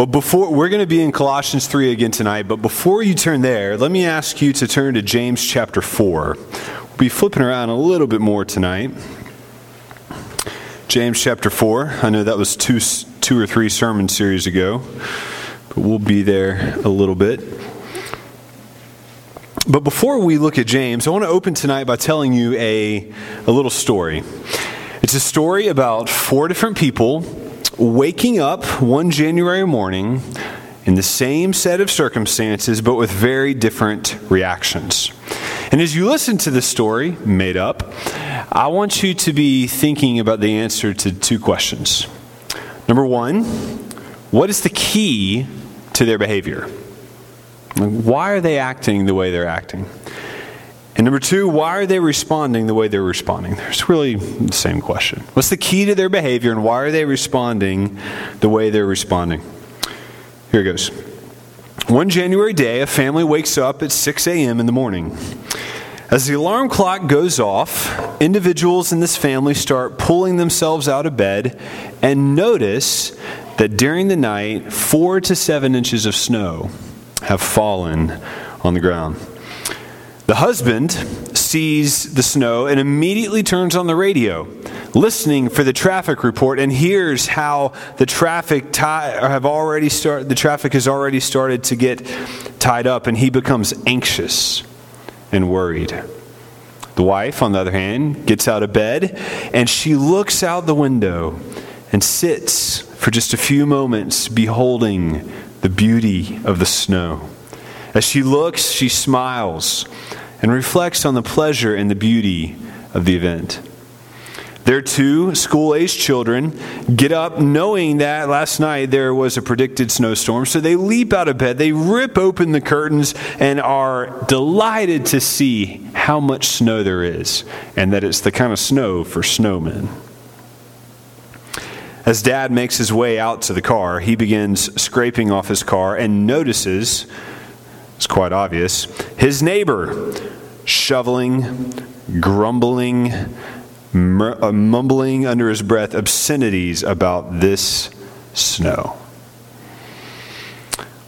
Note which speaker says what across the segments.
Speaker 1: Well, before we're going to be in Colossians 3 again tonight, but before you turn there, let me ask you to turn to James chapter 4. We'll be flipping around a little bit more tonight. James chapter 4. I know that was two, two or three sermon series ago, but we'll be there a little bit. But before we look at James, I want to open tonight by telling you a, a little story. It's a story about four different people waking up one January morning in the same set of circumstances, but with very different reactions. And as you listen to this story, made up, I want you to be thinking about the answer to two questions. Number one, what is the key to their behavior? Why are they acting the way they're acting? And number two, why are they responding the way they're responding? There's really the same question. What's the key to their behavior and why are they responding the way they're responding? Here it goes. One January day, a family wakes up at 6 a.m. in the morning. As the alarm clock goes off, individuals in this family start pulling themselves out of bed and notice that during the night, four to seven inches of snow have fallen on the ground. The husband sees the snow and immediately turns on the radio, listening for the traffic report, and hears how the traffic tie, have already start, the traffic has already started to get tied up, and he becomes anxious and worried. The wife, on the other hand, gets out of bed and she looks out the window and sits for just a few moments, beholding the beauty of the snow. As she looks, she smiles and reflects on the pleasure and the beauty of the event. Their two school aged children get up knowing that last night there was a predicted snowstorm. So they leap out of bed, they rip open the curtains, and are delighted to see how much snow there is and that it's the kind of snow for snowmen. As dad makes his way out to the car, he begins scraping off his car and notices it's quite obvious. His neighbor, shoveling, grumbling, uh, mumbling under his breath obscenities about this snow.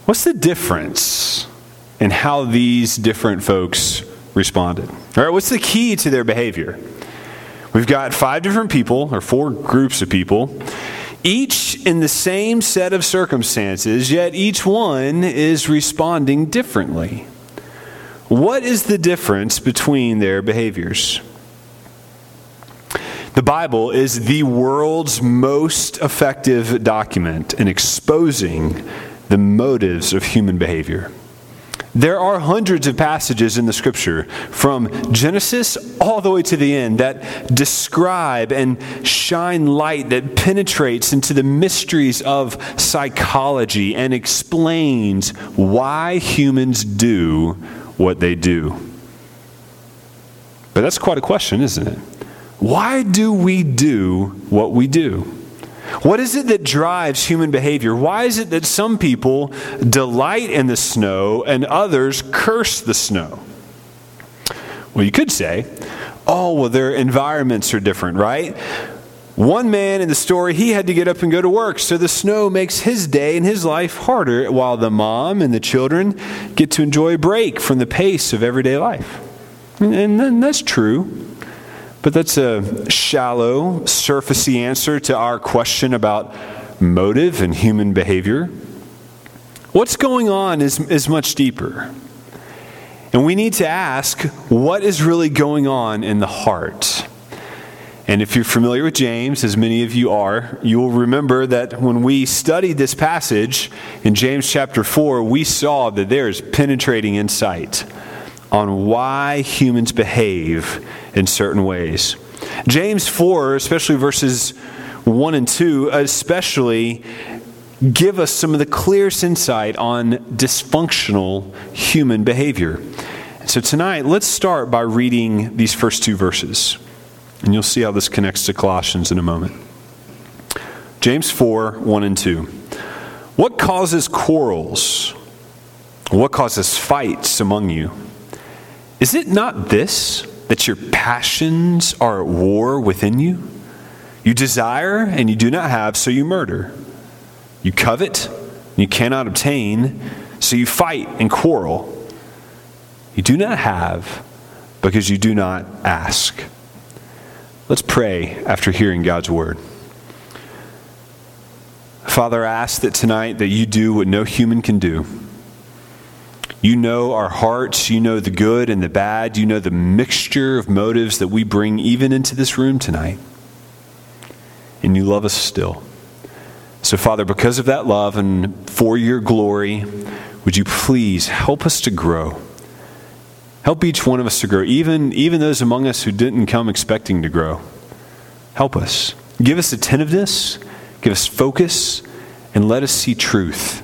Speaker 1: What's the difference in how these different folks responded? All right, what's the key to their behavior? We've got five different people, or four groups of people, each in the same set of circumstances, yet each one is responding differently. What is the difference between their behaviors? The Bible is the world's most effective document in exposing the motives of human behavior. There are hundreds of passages in the scripture from Genesis all the way to the end that describe and shine light that penetrates into the mysteries of psychology and explains why humans do what they do. But that's quite a question, isn't it? Why do we do what we do? What is it that drives human behavior? Why is it that some people delight in the snow and others curse the snow? Well, you could say, oh, well, their environments are different, right? One man in the story, he had to get up and go to work, so the snow makes his day and his life harder, while the mom and the children get to enjoy a break from the pace of everyday life. And that's true. But that's a shallow, surfacey answer to our question about motive and human behavior. What's going on is, is much deeper. And we need to ask what is really going on in the heart. And if you're familiar with James, as many of you are, you will remember that when we studied this passage in James chapter 4, we saw that there's penetrating insight on why humans behave in certain ways. James 4, especially verses 1 and 2, especially give us some of the clearest insight on dysfunctional human behavior. So tonight, let's start by reading these first two verses. And you'll see how this connects to Colossians in a moment. James 4 1 and 2. What causes quarrels? What causes fights among you? Is it not this, that your passions are at war within you? You desire and you do not have, so you murder. You covet and You cannot obtain, so you fight and quarrel. You do not have because you do not ask. Let's pray after hearing God's word. Father, I ask that tonight that you do what no human can do. You know our hearts, you know the good and the bad, you know the mixture of motives that we bring even into this room tonight. And you love us still. So, Father, because of that love and for your glory, would you please help us to grow? Help each one of us to grow, even, even those among us who didn't come expecting to grow. Help us. Give us attentiveness, give us focus, and let us see truth.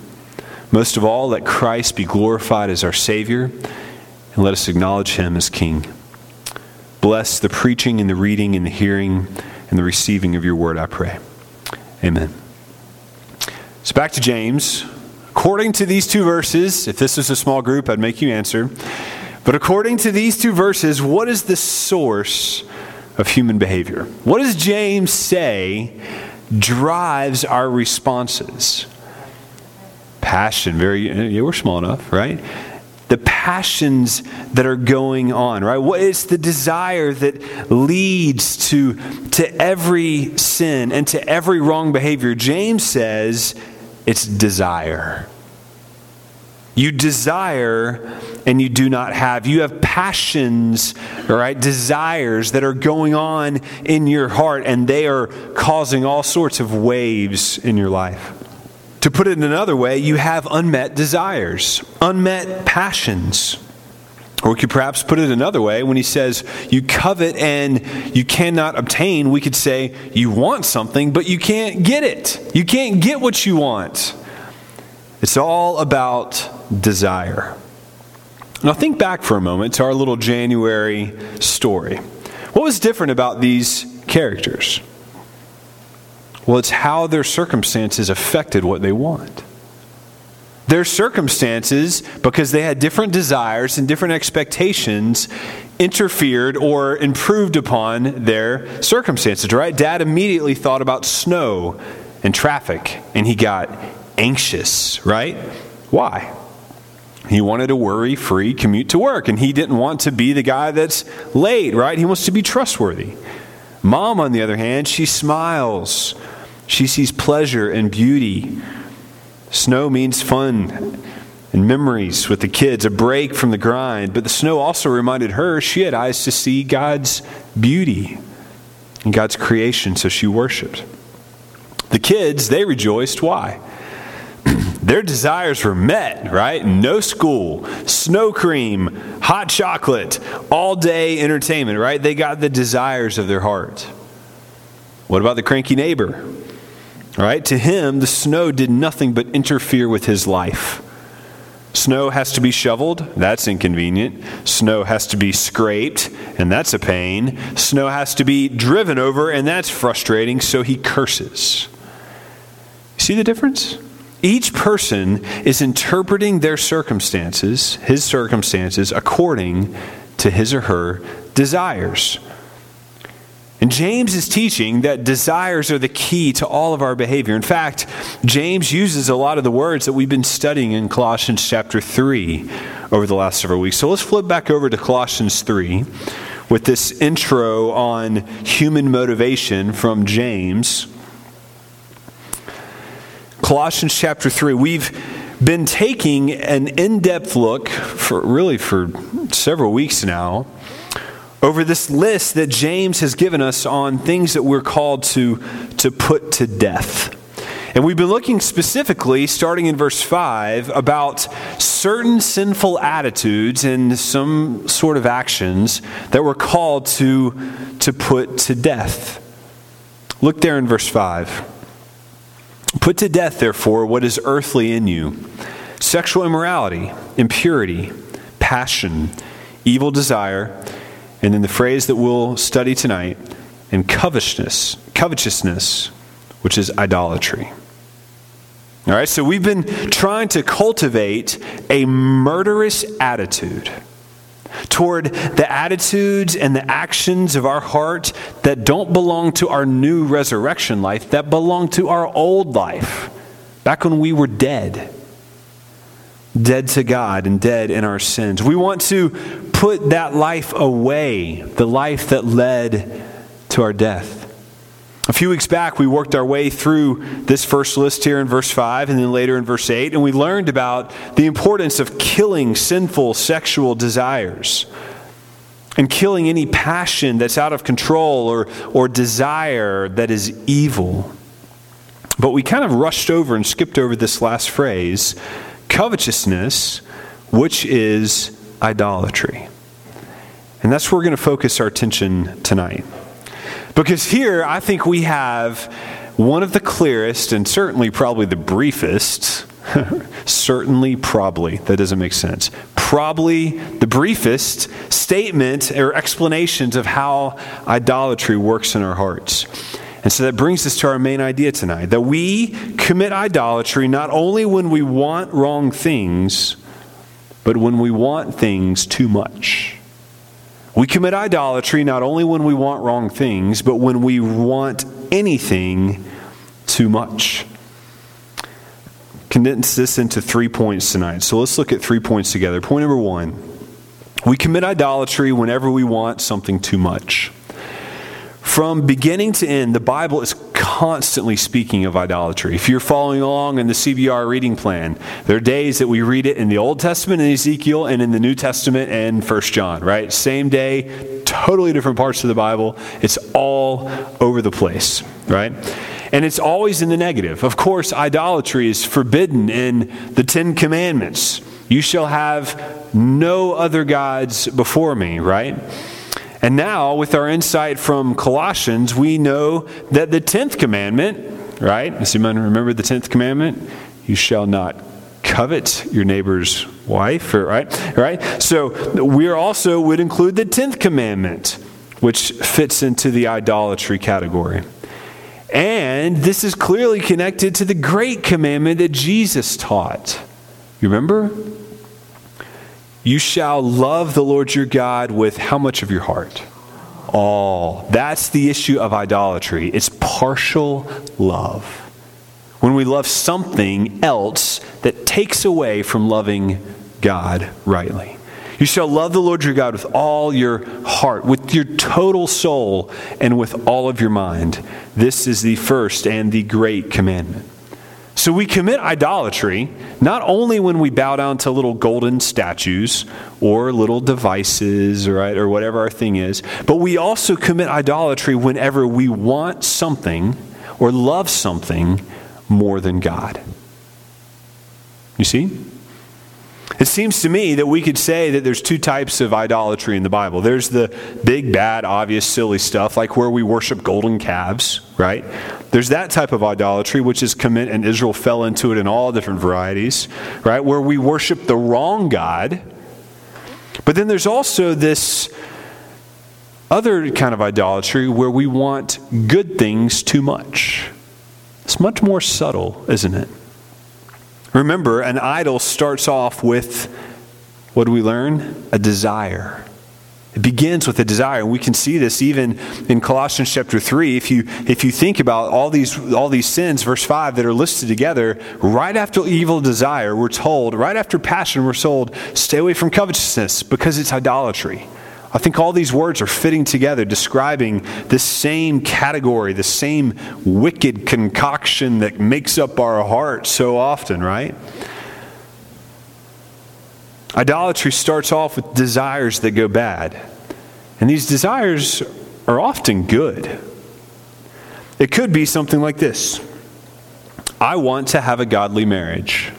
Speaker 1: Most of all, let Christ be glorified as our Savior, and let us acknowledge Him as King. Bless the preaching and the reading and the hearing and the receiving of your word, I pray. Amen. So back to James. According to these two verses, if this was a small group, I'd make you answer. But according to these two verses, what is the source of human behavior? What does James say drives our responses? Passion, very, we're small enough, right? The passions that are going on, right? What is the desire that leads to, to every sin and to every wrong behavior? James says it's desire. You desire and you do not have. You have passions, right? Desires that are going on in your heart, and they are causing all sorts of waves in your life. To put it another way, you have unmet desires, unmet passions. Or we could perhaps put it another way when he says you covet and you cannot obtain, we could say you want something, but you can't get it. You can't get what you want. It's all about desire. Now, think back for a moment to our little January story. What was different about these characters? Well, it's how their circumstances affected what they want. Their circumstances, because they had different desires and different expectations, interfered or improved upon their circumstances, right? Dad immediately thought about snow and traffic, and he got anxious, right? Why? He wanted a worry free commute to work, and he didn't want to be the guy that's late, right? He wants to be trustworthy. Mom, on the other hand, she smiles. She sees pleasure and beauty. Snow means fun and memories with the kids, a break from the grind. But the snow also reminded her she had eyes to see God's beauty and God's creation, so she worshiped. The kids, they rejoiced. Why? their desires were met, right? No school, snow cream, hot chocolate, all day entertainment, right? They got the desires of their heart. What about the cranky neighbor? Right? To him, the snow did nothing but interfere with his life. Snow has to be shoveled, that's inconvenient. Snow has to be scraped, and that's a pain. Snow has to be driven over, and that's frustrating, so he curses. See the difference? Each person is interpreting their circumstances, his circumstances, according to his or her desires. And James is teaching that desires are the key to all of our behavior. In fact, James uses a lot of the words that we've been studying in Colossians chapter 3 over the last several weeks. So let's flip back over to Colossians 3 with this intro on human motivation from James. Colossians chapter 3. We've been taking an in depth look, for really for several weeks now, over this list that James has given us on things that we're called to, to put to death. And we've been looking specifically, starting in verse 5, about certain sinful attitudes and some sort of actions that we're called to, to put to death. Look there in verse 5. Put to death, therefore, what is earthly in you sexual immorality, impurity, passion, evil desire, and then the phrase that we'll study tonight, and covetousness, covetousness, which is idolatry. All right, so we've been trying to cultivate a murderous attitude toward the attitudes and the actions of our heart that don't belong to our new resurrection life, that belong to our old life, back when we were dead. Dead to God and dead in our sins. We want to put that life away, the life that led to our death. A few weeks back, we worked our way through this first list here in verse 5 and then later in verse 8, and we learned about the importance of killing sinful sexual desires and killing any passion that's out of control or, or desire that is evil. But we kind of rushed over and skipped over this last phrase covetousness, which is idolatry. And that's where we're going to focus our attention tonight. Because here, I think we have one of the clearest and certainly probably the briefest, certainly, probably, that doesn't make sense, probably the briefest statement or explanations of how idolatry works in our hearts. And so that brings us to our main idea tonight that we commit idolatry not only when we want wrong things, but when we want things too much. We commit idolatry not only when we want wrong things, but when we want anything too much. Condense this into three points tonight. So let's look at three points together. Point number one we commit idolatry whenever we want something too much. From beginning to end, the Bible is constantly speaking of idolatry. If you're following along in the CBR reading plan, there are days that we read it in the Old Testament in Ezekiel and in the New Testament and First John, right? Same day, totally different parts of the Bible. It's all over the place, right? And it's always in the negative. Of course, idolatry is forbidden in the Ten Commandments. You shall have no other gods before me, right? And now, with our insight from Colossians, we know that the 10th commandment, right? Does anyone remember the 10th commandment? You shall not covet your neighbor's wife, right? Right? So, we also would include the 10th commandment, which fits into the idolatry category. And this is clearly connected to the great commandment that Jesus taught. You remember? You shall love the Lord your God with how much of your heart? All. That's the issue of idolatry. It's partial love. When we love something else that takes away from loving God rightly. You shall love the Lord your God with all your heart, with your total soul, and with all of your mind. This is the first and the great commandment. So we commit idolatry not only when we bow down to little golden statues or little devices, right, or whatever our thing is, but we also commit idolatry whenever we want something or love something more than God. You see? It seems to me that we could say that there's two types of idolatry in the Bible. There's the big, bad, obvious, silly stuff, like where we worship golden calves, right? There's that type of idolatry, which is commit, and Israel fell into it in all different varieties, right? Where we worship the wrong God. But then there's also this other kind of idolatry where we want good things too much. It's much more subtle, isn't it? Remember, an idol starts off with what do we learn? A desire. It begins with a desire. And we can see this even in Colossians chapter 3. If you, if you think about all these, all these sins, verse 5, that are listed together, right after evil desire, we're told, right after passion, we're told, stay away from covetousness because it's idolatry. I think all these words are fitting together, describing the same category, the same wicked concoction that makes up our heart so often, right? Idolatry starts off with desires that go bad. And these desires are often good. It could be something like this I want to have a godly marriage.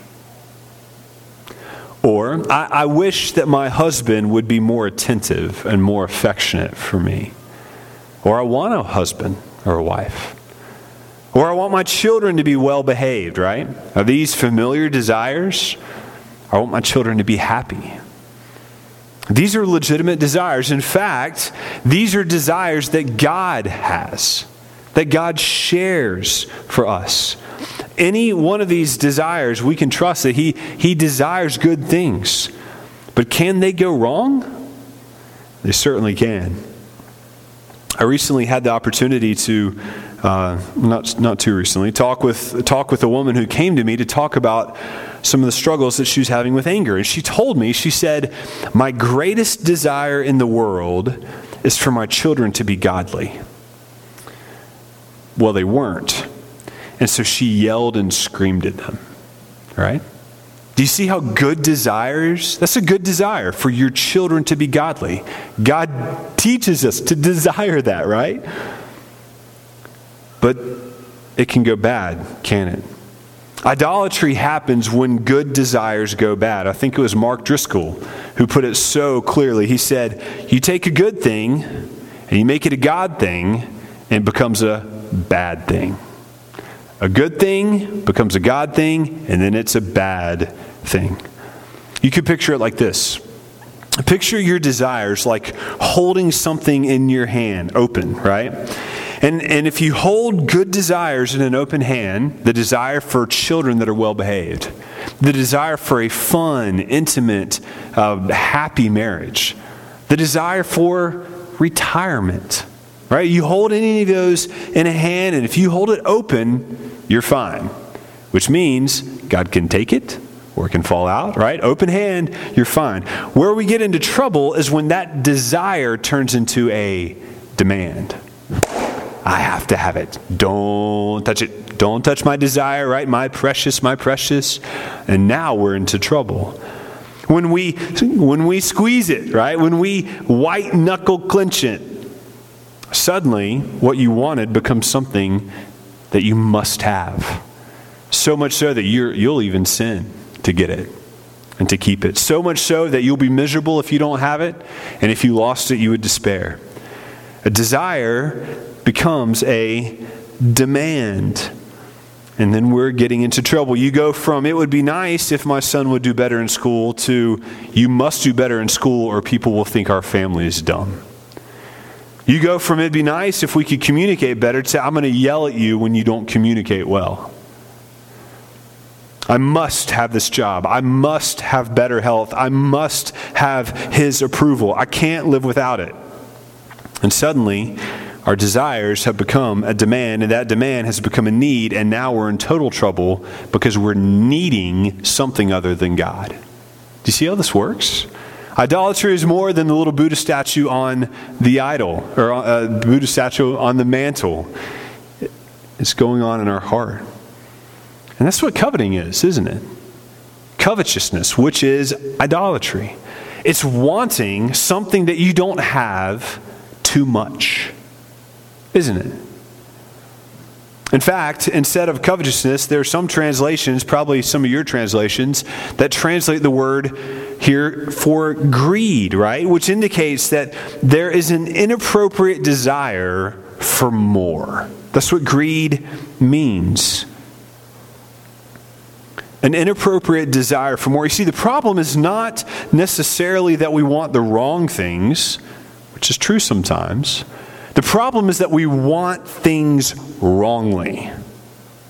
Speaker 1: Or, I, I, wish that my husband would be more attentive and more affectionate for me. Or, I want a husband or a wife. Or, I want my children to be well behaved, right? Are these familiar desires? I want my children to be happy. These are legitimate desires. In fact, these are desires that God has, that God shares for us any one of these desires, we can trust that He, he desires good things. But can they go wrong? They certainly can. I recently had the opportunity to uh, not, not too recently, talk with, talk with a woman who came to me to talk about some of the struggles that she was having with anger. And she told me, she said, My greatest desire in the world is for my children to be godly. Well, they weren't. And so she yelled and screamed at them, right? Do you see how good desires? That's a good desire for your children to be godly. God teaches us to desire that, right? But it can go bad, can it? Idolatry happens when good desires go bad. I think it was Mark Driscoll who put it so clearly. He said, You take a good thing and you make it a God thing, and it becomes a bad thing. A good thing becomes a God thing, and then it's a bad thing. You could picture it like this Picture your desires like holding something in your hand, open, right? And, and if you hold good desires in an open hand, the desire for children that are well behaved, the desire for a fun, intimate, uh, happy marriage, the desire for retirement, right? You hold any of those in a hand, and if you hold it open, you're fine, which means God can take it or it can fall out, right? Open hand, you're fine. Where we get into trouble is when that desire turns into a demand. I have to have it. Don't touch it. Don't touch my desire, right? My precious, my precious. And now we're into trouble. When we when we squeeze it, right? When we white knuckle clinch it, suddenly what you wanted becomes something that you must have. So much so that you you'll even sin to get it and to keep it. So much so that you'll be miserable if you don't have it, and if you lost it, you would despair. A desire becomes a demand. And then we're getting into trouble. You go from, it would be nice if my son would do better in school, to, you must do better in school or people will think our family is dumb. You go from, it'd be nice if we could communicate better, to, I'm going to yell at you when you don't communicate well. I must have this job. I must have better health. I must have his approval. I can't live without it. And suddenly, our desires have become a demand, and that demand has become a need, and now we're in total trouble because we're needing something other than God. Do you see how this works? Idolatry is more than the little Buddha statue on the idol, or a uh, Buddha statue on the mantle. It's going on in our heart. And that's what coveting is, isn't it? Covetousness, which is idolatry. It's wanting something that you don't have too much isn't it? In fact, instead of covetousness, there are some translations, probably some of your translations, that translate the word here for greed, right? Which indicates that there is an inappropriate desire for more. That's what greed means. An inappropriate desire for more. You see, the problem is not necessarily that we want the wrong things, which is true sometimes. The problem is that we want things wrongly.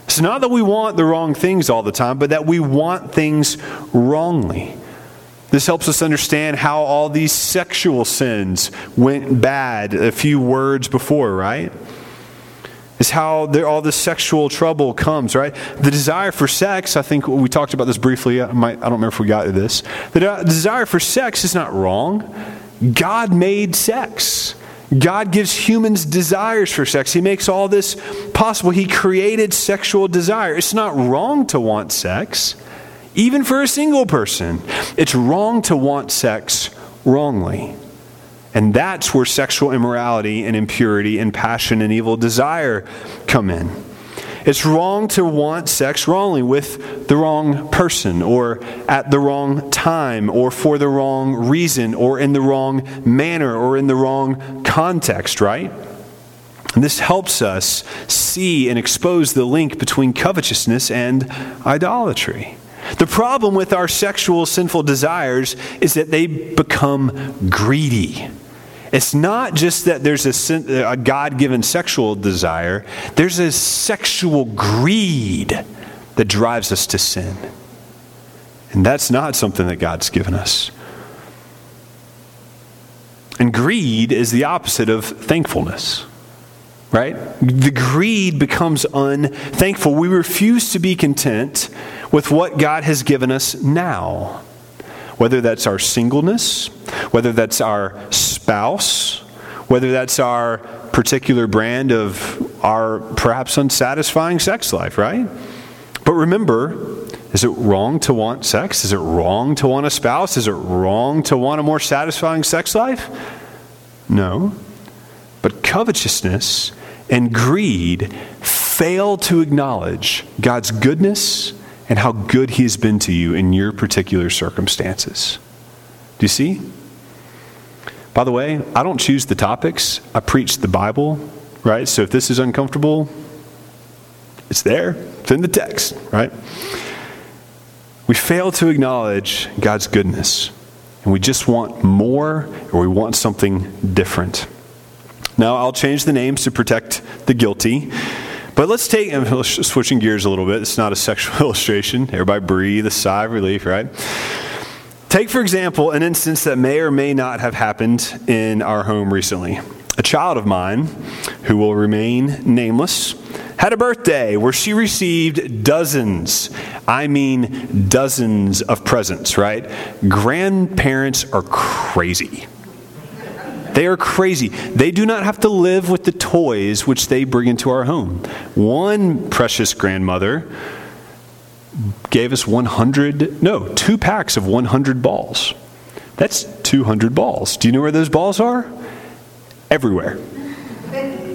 Speaker 1: It's not that we want the wrong things all the time, but that we want things wrongly. This helps us understand how all these sexual sins went bad a few words before, right? Is how all this sexual trouble comes, right? The desire for sex, I think we talked about this briefly. I, might, I don't remember if we got to this. The uh, desire for sex is not wrong. God made sex. God gives humans desires for sex. He makes all this possible. He created sexual desire. It's not wrong to want sex, even for a single person. It's wrong to want sex wrongly. And that's where sexual immorality and impurity and passion and evil desire come in. It's wrong to want sex wrongly with the wrong person or at the wrong time or for the wrong reason or in the wrong manner or in the wrong context, right? And this helps us see and expose the link between covetousness and idolatry. The problem with our sexual sinful desires is that they become greedy. It's not just that there's a, a God given sexual desire, there's a sexual greed that drives us to sin. And that's not something that God's given us. And greed is the opposite of thankfulness. right? The greed becomes unthankful. We refuse to be content with what God has given us now, whether that's our singleness, whether that's our spouse, whether that's our particular brand of our perhaps unsatisfying sex life, right? But remember, is it wrong to want sex? Is it wrong to want a spouse? Is it wrong to want a more satisfying sex life? No. But covetousness and greed fail to acknowledge God's goodness and how good He has been to you in your particular circumstances. Do you see? By the way, I don't choose the topics, I preach the Bible, right? So if this is uncomfortable, it's there, it's in the text, right? We fail to acknowledge God's goodness, and we just want more or we want something different. Now, I'll change the names to protect the guilty. But let's take, switching gears a little bit. It's not a sexual illustration. Everybody breathe a sigh of relief, right? Take, for example, an instance that may or may not have happened in our home recently. A child of mine, who will remain nameless, had a birthday where she received dozens, I mean dozens of presents, right? Grandparents are crazy. They are crazy. They do not have to live with the toys which they bring into our home. One precious grandmother gave us 100, no, two packs of 100 balls. That's 200 balls. Do you know where those balls are? Everywhere.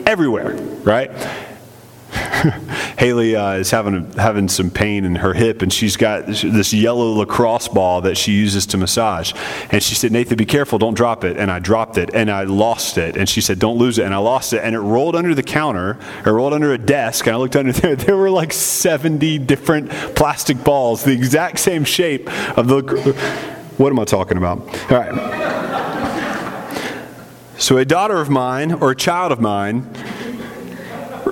Speaker 1: Everywhere, right? Haley uh, is having having some pain in her hip, and she's got this yellow lacrosse ball that she uses to massage. And she said, "Nathan, be careful, don't drop it." And I dropped it, and I lost it. And she said, "Don't lose it." And I lost it, and it rolled under the counter. It rolled under a desk, and I looked under there. There were like seventy different plastic balls, the exact same shape of the. What am I talking about? All right. So, a daughter of mine or a child of mine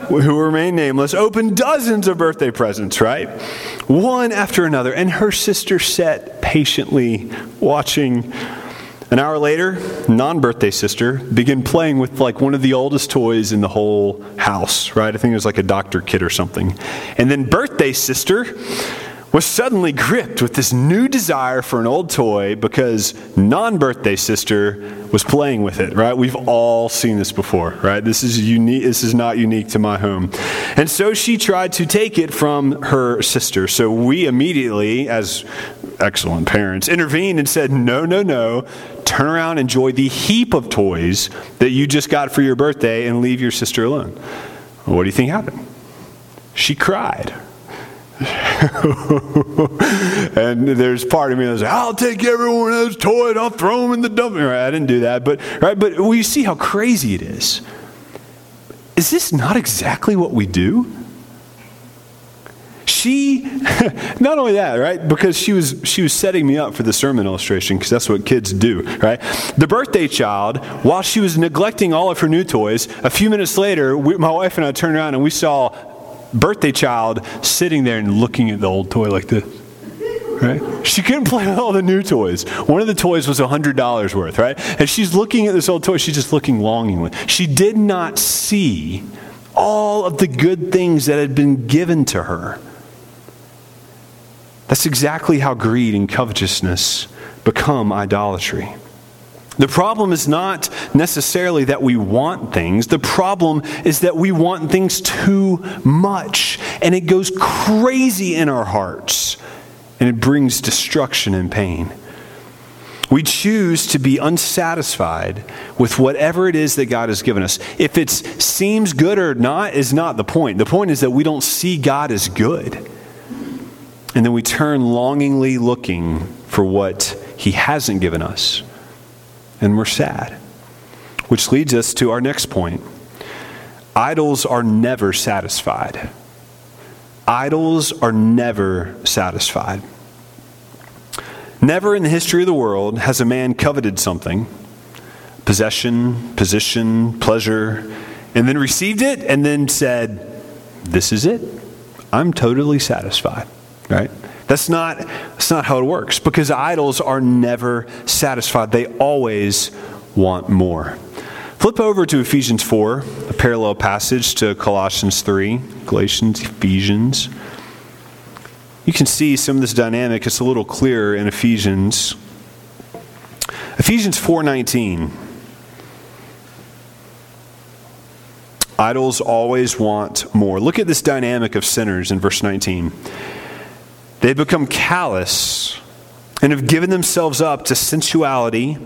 Speaker 1: who remain nameless, opened dozens of birthday presents, right? One after another. And her sister sat patiently watching. An hour later, non birthday sister began playing with like one of the oldest toys in the whole house, right? I think it was like a doctor kit or something. And then birthday sister was suddenly gripped with this new desire for an old toy because non birthday sister was playing with it, right? We've all seen this before, right? This is unique this is not unique to my home. And so she tried to take it from her sister. So we immediately as excellent parents intervened and said, "No, no, no. Turn around, enjoy the heap of toys that you just got for your birthday and leave your sister alone." What do you think happened? She cried and there's part of me that's like, I'll take every one of those toys, I'll throw them in the dump. Right, I didn't do that, but right, but we see how crazy it is. Is this not exactly what we do? She, not only that, right? Because she was she was setting me up for the sermon illustration because that's what kids do, right? The birthday child, while she was neglecting all of her new toys, a few minutes later, we, my wife and I turned around and we saw birthday child sitting there and looking at the old toy like this. Right? She couldn't play with all the new toys. One of the toys was $100 worth, right? And she's looking at this old toy, she's just looking longingly. She did not see all of the good things that had been given to her. That's exactly how greed and covetousness become idolatry. The problem is not necessarily that we want things. The problem is that we want things too much. And it goes crazy in our hearts. And it brings destruction and pain. We choose to be unsatisfied with whatever it is that God has given us. If it seems good or not, is not the point. The point is that we don't see God as good. And then we turn longingly looking for what He hasn't given us and we're sad. Which leads us to our next point idols are never satisfied. Idols are never satisfied. Never in the history of the world has a man coveted something possession, position, pleasure, and then received it and then said, This is it. I'm totally satisfied. Right? That's not, that's not how it works because idols are never satisfied. They always want more. Flip over to Ephesians 4, a parallel passage to Colossians 3, Galatians, Ephesians. You can see some of this dynamic. It's a little clearer in Ephesians. Ephesians 4:19. Idols always want more. Look at this dynamic of sinners in verse 19. They become callous and have given themselves up to sensuality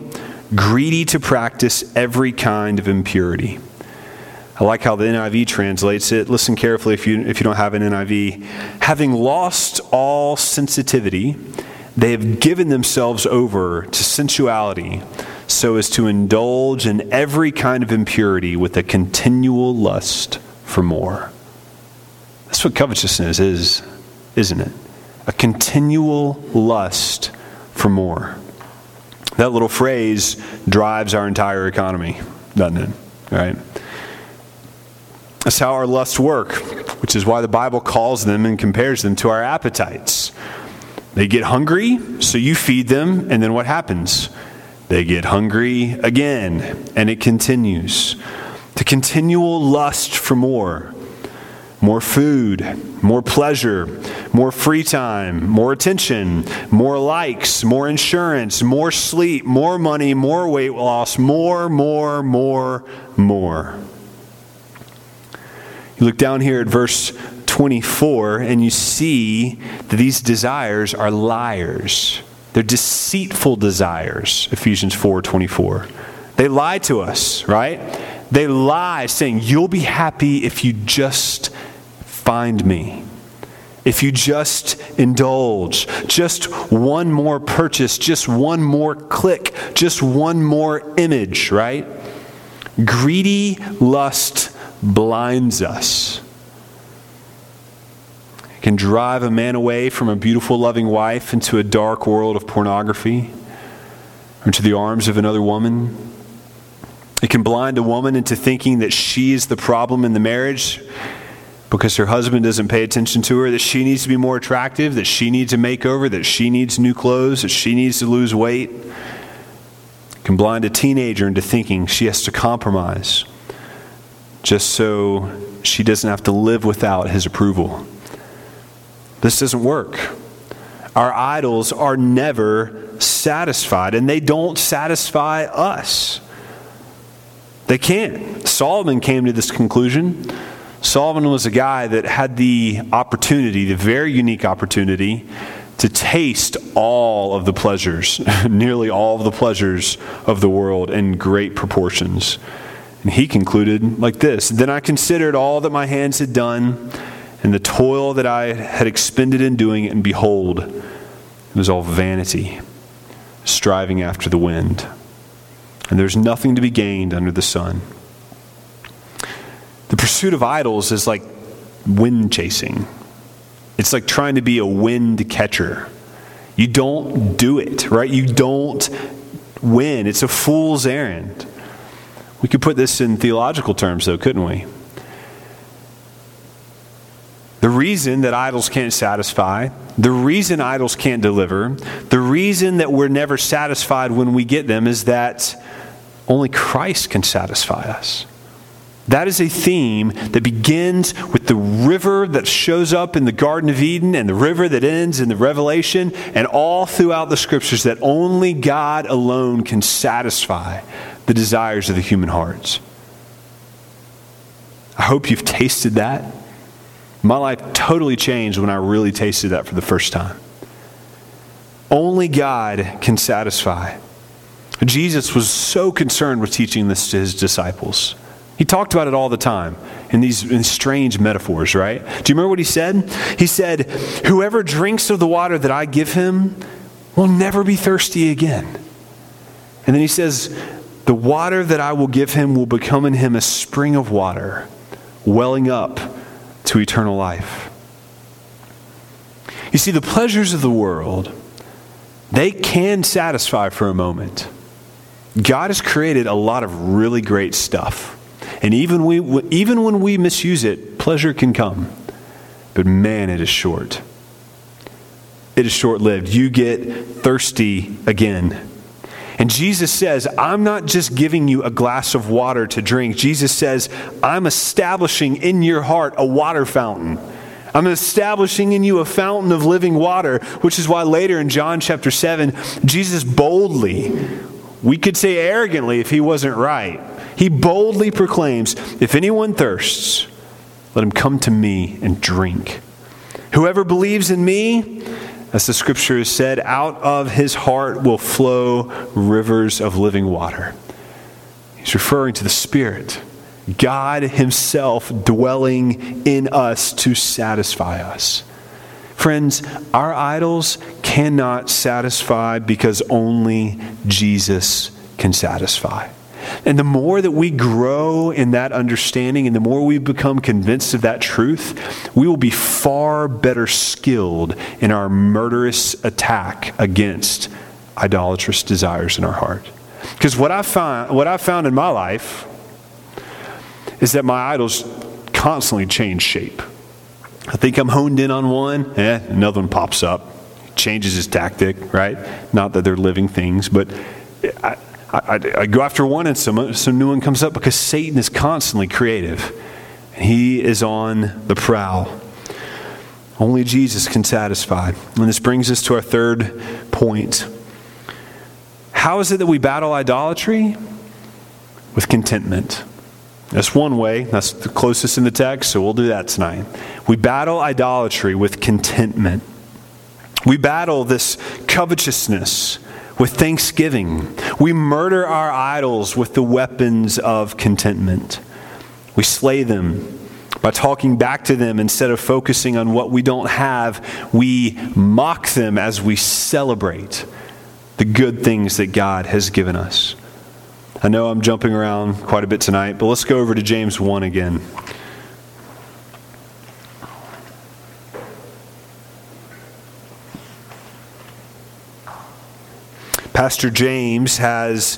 Speaker 1: greedy to practice every kind of impurity. I like how the NIV translates it. Listen carefully if you, if you don't have an NIV. Having lost all sensitivity, they have given themselves over to sensuality so as to indulge in every kind of impurity with a continual lust for more. That's what covetousness is, isn't it? A continual lust for more. That little phrase drives our entire economy, doesn't it? Right? That's how our lusts work, which is why the Bible calls them and compares them to our appetites. They get hungry, so you feed them, and then what happens? They get hungry again, and it continues. The continual lust for more more food, more pleasure, more free time, more attention, more likes, more insurance, more sleep, more money, more weight loss, more, more, more, more. You look down here at verse 24 and you see that these desires are liars. They're deceitful desires, Ephesians 4:24. They lie to us, right? They lie saying you'll be happy if you just find me. If you just indulge, just one more purchase, just one more click, just one more image, right? Greedy lust blinds us. It can drive a man away from a beautiful, loving wife into a dark world of pornography or into the arms of another woman. It can blind a woman into thinking that she is the problem in the marriage because her husband doesn't pay attention to her, that she needs to be more attractive, that she needs a makeover, that she needs new clothes, that she needs to lose weight. can blind a teenager into thinking she has to compromise just so she doesn't have to live without his approval. This doesn't work. Our idols are never satisfied, and they don't satisfy us. They can't. Solomon came to this conclusion. Solomon was a guy that had the opportunity, the very unique opportunity, to taste all of the pleasures, nearly all of the pleasures of the world in great proportions. And he concluded like this Then I considered all that my hands had done and the toil that I had expended in doing it, and behold, it was all vanity, striving after the wind. And there's nothing to be gained under the sun. The pursuit of idols is like wind chasing. It's like trying to be a wind catcher. You don't do it, right? You don't win. It's a fool's errand. We could put this in theological terms, though, couldn't we? The reason that idols can't satisfy, the reason idols can't deliver, the reason that we're never satisfied when we get them is that only Christ can satisfy us. That is a theme that begins with the river that shows up in the Garden of Eden and the river that ends in the Revelation and all throughout the scriptures that only God alone can satisfy the desires of the human hearts. I hope you've tasted that. My life totally changed when I really tasted that for the first time. Only God can satisfy. Jesus was so concerned with teaching this to his disciples. He talked about it all the time in these in strange metaphors, right? Do you remember what he said? He said, Whoever drinks of the water that I give him will never be thirsty again. And then he says, The water that I will give him will become in him a spring of water, welling up to eternal life. You see, the pleasures of the world, they can satisfy for a moment. God has created a lot of really great stuff. And even, we, even when we misuse it, pleasure can come. But man, it is short. It is short lived. You get thirsty again. And Jesus says, I'm not just giving you a glass of water to drink. Jesus says, I'm establishing in your heart a water fountain. I'm establishing in you a fountain of living water, which is why later in John chapter 7, Jesus boldly, we could say arrogantly if he wasn't right, he boldly proclaims, If anyone thirsts, let him come to me and drink. Whoever believes in me, as the scripture has said, out of his heart will flow rivers of living water. He's referring to the Spirit, God Himself dwelling in us to satisfy us. Friends, our idols cannot satisfy because only Jesus can satisfy. And the more that we grow in that understanding and the more we become convinced of that truth, we will be far better skilled in our murderous attack against idolatrous desires in our heart. Because what I found, what I found in my life is that my idols constantly change shape. I think I'm honed in on one, eh, another one pops up, changes his tactic, right? Not that they're living things, but I, I, I, go after one and some, some new one comes up because Satan is constantly creative. He is on the prowl. Only Jesus can satisfy. And this brings us to our third point. How is it that we battle idolatry? With contentment. That's one way. That's the closest in the text, so we'll do that tonight. We battle idolatry with contentment. We battle this covetousness with thanksgiving. We murder our idols with the weapons of contentment. We slay them by talking back to them instead of focusing on what we don't have. We mock them as we celebrate the good things that God has given us. I know I'm jumping around quite a bit tonight, but let's go over to James 1 again. Pastor James has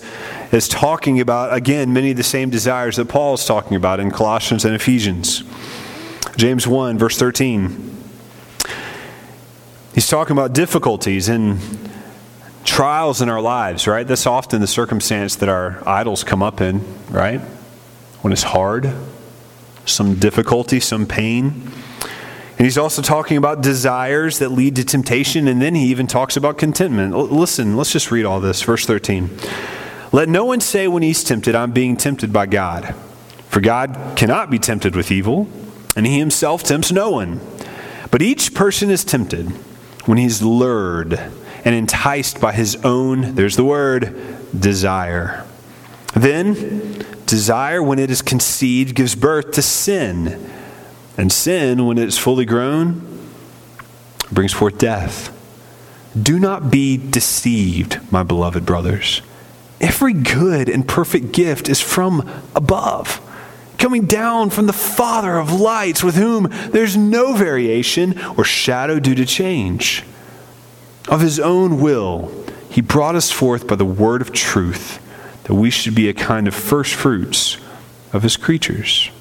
Speaker 1: is talking about again many of the same desires that Paul is talking about in Colossians and Ephesians. James 1 verse 13. He's talking about difficulties and trials in our lives, right? That's often the circumstance that our idols come up in, right? When it's hard, some difficulty, some pain. And he's also talking about desires that lead to temptation, and then he even talks about contentment. L- listen, let's just read all this. Verse 13. Let no one say when he's tempted, I'm being tempted by God. For God cannot be tempted with evil, and he himself tempts no one. But each person is tempted when he's lured and enticed by his own, there's the word, desire. Then, desire, when it is conceived, gives birth to sin and sin, when it is fully grown, brings forth death. Do not be deceived, my beloved brothers. Every good and perfect gift is from above, coming down from the Father of lights, with whom there's no variation or shadow due to change. Of his own will, he brought us forth by the word of truth, that we should be a kind of first fruits of his creatures.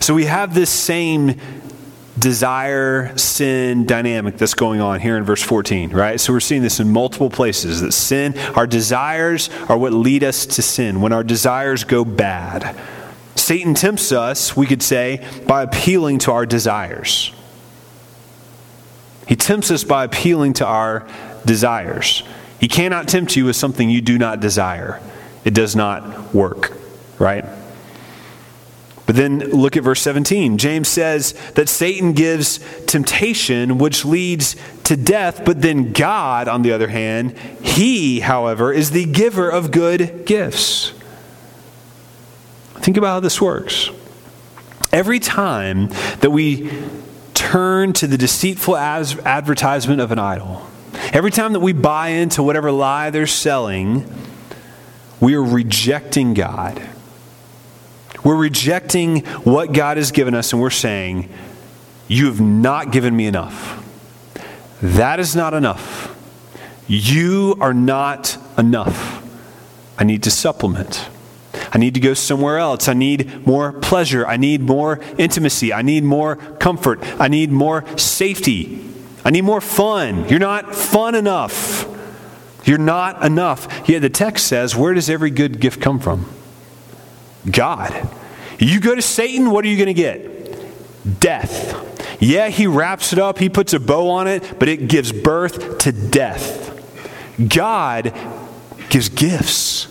Speaker 1: So we have this same desire sin dynamic that's going on here in verse 14, right? So we're seeing this in multiple places that sin, our desires are what lead us to sin. When our desires go bad, Satan tempts us, we could say, by appealing to our desires. He tempts us by appealing to our desires. He cannot tempt you with something you do not desire. It does not work, right? But then look at verse 17. James says that Satan gives temptation, which leads to death, but then God, on the other hand, he, however, is the giver of good gifts. Think about how this works. Every time that we turn to the deceitful advertisement of an idol, every time that we buy into whatever lie they're selling, we are rejecting God we're rejecting what God has given us and we're saying, You have not given me enough. That is not enough. You are not enough. I need to supplement. I need to go somewhere else. I need more pleasure. I need more intimacy. I need more comfort. I need more safety. I need more fun. You're not fun enough. You're not enough. Yet the text says, where does every good gift come from? God. You go to Satan, what are you going to get? Death. Yeah, he wraps it up, he puts a bow on it, but it gives birth to death. God gives gifts.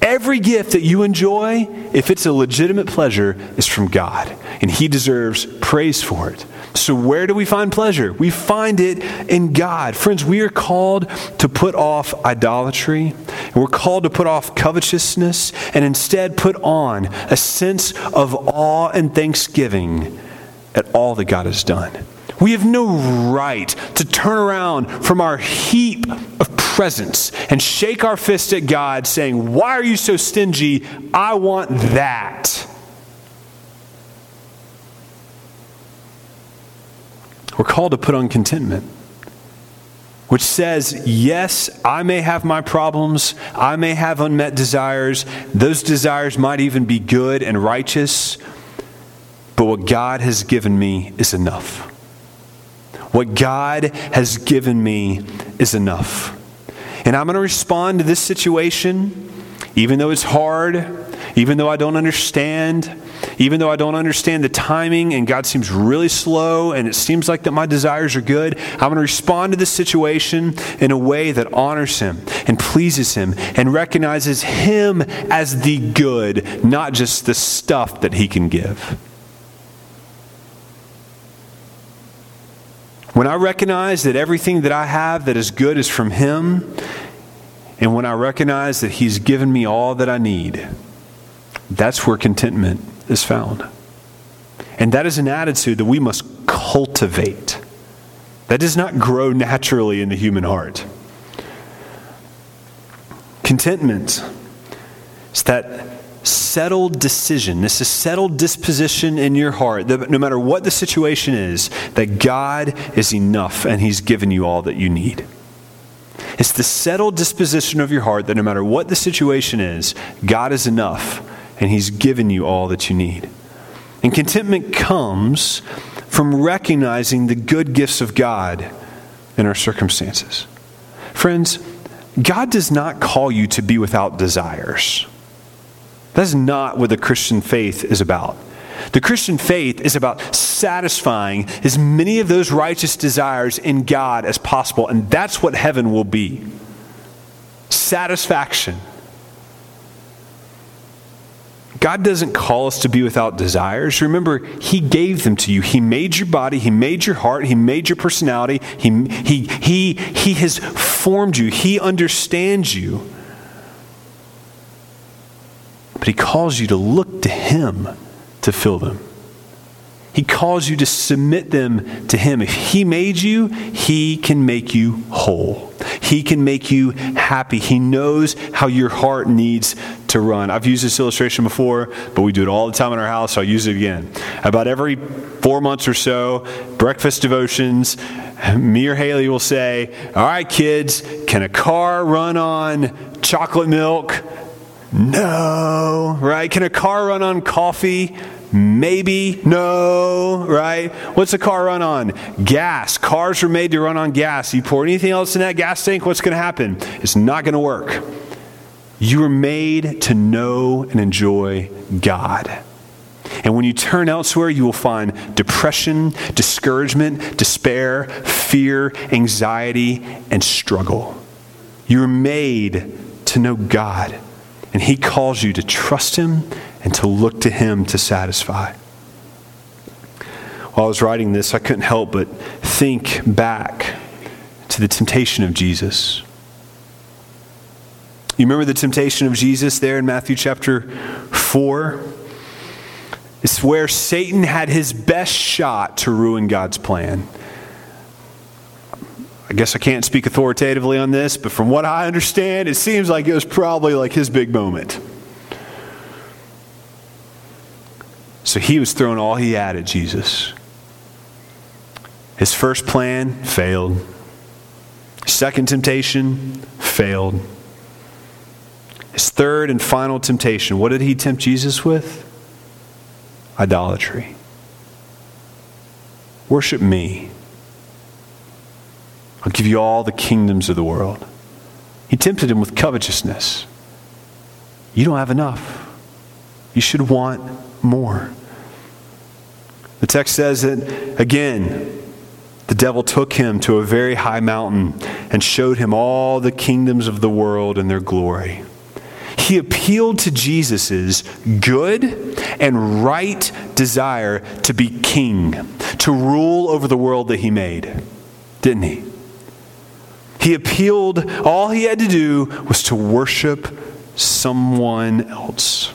Speaker 1: Every gift that you enjoy, if it's a legitimate pleasure, is from God, and He deserves praise for it. So, where do we find pleasure? We find it in God. Friends, we are called to put off idolatry, and we're called to put off covetousness, and instead put on a sense of awe and thanksgiving at all that God has done. We have no right to turn around from our heap of presents and shake our fist at God, saying, Why are you so stingy? I want that. We're called to put on contentment, which says, Yes, I may have my problems, I may have unmet desires. Those desires might even be good and righteous, but what God has given me is enough. What God has given me is enough. And I'm going to respond to this situation, even though it's hard, even though I don't understand, even though I don't understand the timing and God seems really slow and it seems like that my desires are good, I'm going to respond to this situation in a way that honors Him and pleases Him and recognizes Him as the good, not just the stuff that He can give. When I recognize that everything that I have that is good is from Him, and when I recognize that He's given me all that I need, that's where contentment is found. And that is an attitude that we must cultivate. That does not grow naturally in the human heart. Contentment is that settled decision, this is settled disposition in your heart that no matter what the situation is, that God is enough and He's given you all that you need. It's the settled disposition of your heart that no matter what the situation is, God is enough and He's given you all that you need. And contentment comes from recognizing the good gifts of God in our circumstances. Friends, God does not call you to be without desires. That's not what the Christian faith is about. The Christian faith is about satisfying as many of those righteous desires in God as possible, and that's what heaven will be satisfaction. God doesn't call us to be without desires. Remember, He gave them to you. He made your body, He made your heart, He made your personality, He, he, he, he has formed you, He understands you. But He calls you to look to Him to fill them. He calls you to submit them to Him. If He made you, He can make you whole. He can make you happy. He knows how your heart needs to run. I've used this illustration before, but we do it all the time in our house, so I'll use it again. About every four months or so, breakfast devotions, me or Haley will say, All right, kids, can a car run on chocolate milk? No, right? Can a car run on coffee? Maybe. No, right? What's a car run on? Gas. Cars are made to run on gas. You pour anything else in that gas tank, what's going to happen? It's not going to work. You were made to know and enjoy God. And when you turn elsewhere, you will find depression, discouragement, despair, fear, anxiety, and struggle. You're made to know God. And He calls you to trust Him and to look to Him to satisfy. While I was writing this, I couldn't help but think back to the temptation of Jesus. You remember the temptation of Jesus there in Matthew chapter 4? It's where Satan had his best shot to ruin God's plan. I guess I can't speak authoritatively on this, but from what I understand, it seems like it was probably like his big moment. So he was throwing all he had at Jesus. His first plan failed. Second temptation failed. His third and final temptation, what did he tempt Jesus with? Idolatry. Worship me. I'll give you all the kingdoms of the world. He tempted him with covetousness. You don't have enough. You should want more. The text says that, again, the devil took him to a very high mountain and showed him all the kingdoms of the world and their glory. He appealed to Jesus' good and right desire to be king, to rule over the world that he made, didn't he? He appealed, all he had to do was to worship someone else,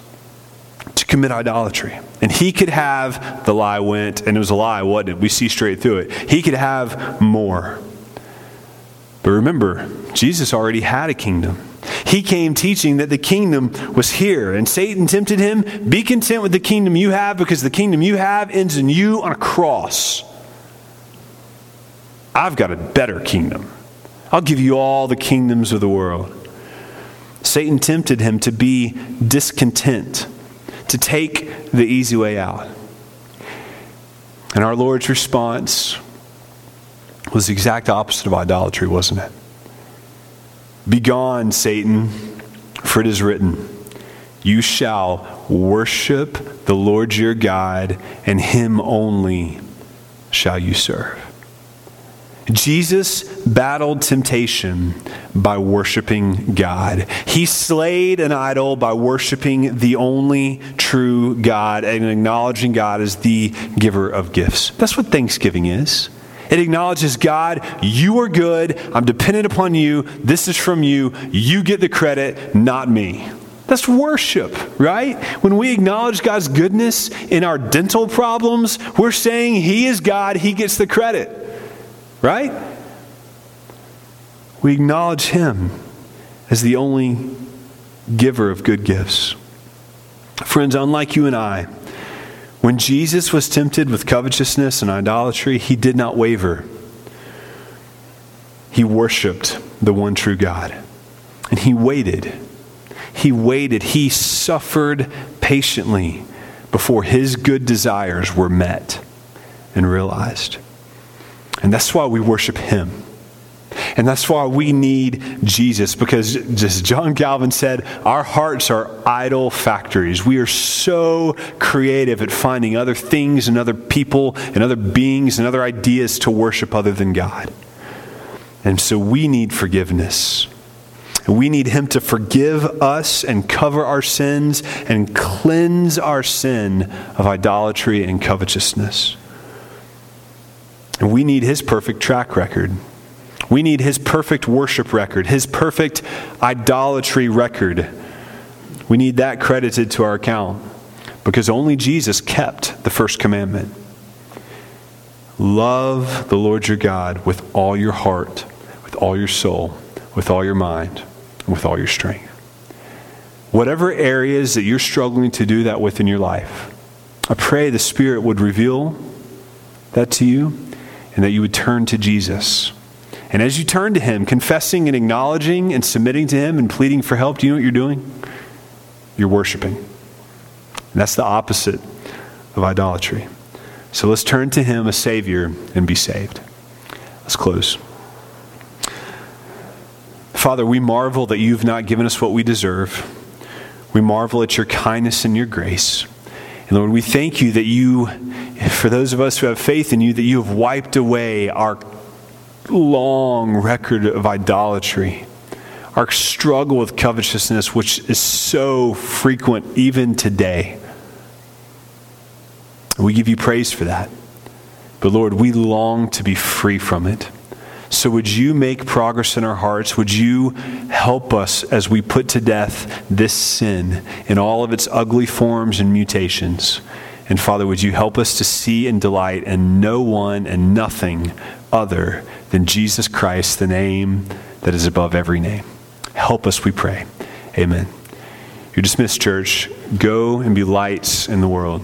Speaker 1: commit idolatry. And he could have, the lie went, and it was a lie, wasn't it? We see straight through it. He could have more. But remember, Jesus already had a kingdom. He came teaching that the kingdom was here, and Satan tempted him be content with the kingdom you have because the kingdom you have ends in you on a cross. I've got a better kingdom. I'll give you all the kingdoms of the world. Satan tempted him to be discontent, to take the easy way out. And our Lord's response was the exact opposite of idolatry, wasn't it? Begone, Satan, for it is written, You shall worship the Lord your God, and him only shall you serve. Jesus battled temptation by worshiping God. He slayed an idol by worshiping the only true God and acknowledging God as the giver of gifts. That's what Thanksgiving is. It acknowledges God, you are good. I'm dependent upon you. This is from you. You get the credit, not me. That's worship, right? When we acknowledge God's goodness in our dental problems, we're saying He is God, He gets the credit, right? We acknowledge Him as the only giver of good gifts. Friends, unlike you and I, when Jesus was tempted with covetousness and idolatry, he did not waver. He worshiped the one true God. And he waited. He waited. He suffered patiently before his good desires were met and realized. And that's why we worship him. And that's why we need Jesus, because as John Calvin said, our hearts are idol factories. We are so creative at finding other things and other people and other beings and other ideas to worship other than God. And so we need forgiveness. We need Him to forgive us and cover our sins and cleanse our sin of idolatry and covetousness. And we need His perfect track record we need his perfect worship record, his perfect idolatry record. We need that credited to our account because only Jesus kept the first commandment. Love the Lord your God with all your heart, with all your soul, with all your mind, with all your strength. Whatever areas that you're struggling to do that with in your life, I pray the Spirit would reveal that to you and that you would turn to Jesus and as you turn to Him, confessing and acknowledging and submitting to Him and pleading for help, do you know what you're doing? You're worshiping. And that's the opposite of idolatry. So let's turn to Him, a Savior, and be saved. Let's close. Father, we marvel that you've not given us what we deserve. We marvel at your kindness and your grace. And Lord, we thank you that you, for those of us who have faith in you, that you have wiped away our long record of idolatry, our struggle with covetousness, which is so frequent even today. We give you praise for that. But Lord, we long to be free from it. So would you make progress in our hearts? Would you help us as we put to death this sin in all of its ugly forms and mutations? And Father, would you help us to see and delight in no one and nothing other than Jesus Christ, the name that is above every name. Help us, we pray. Amen. You're dismissed, church. Go and be lights in the world.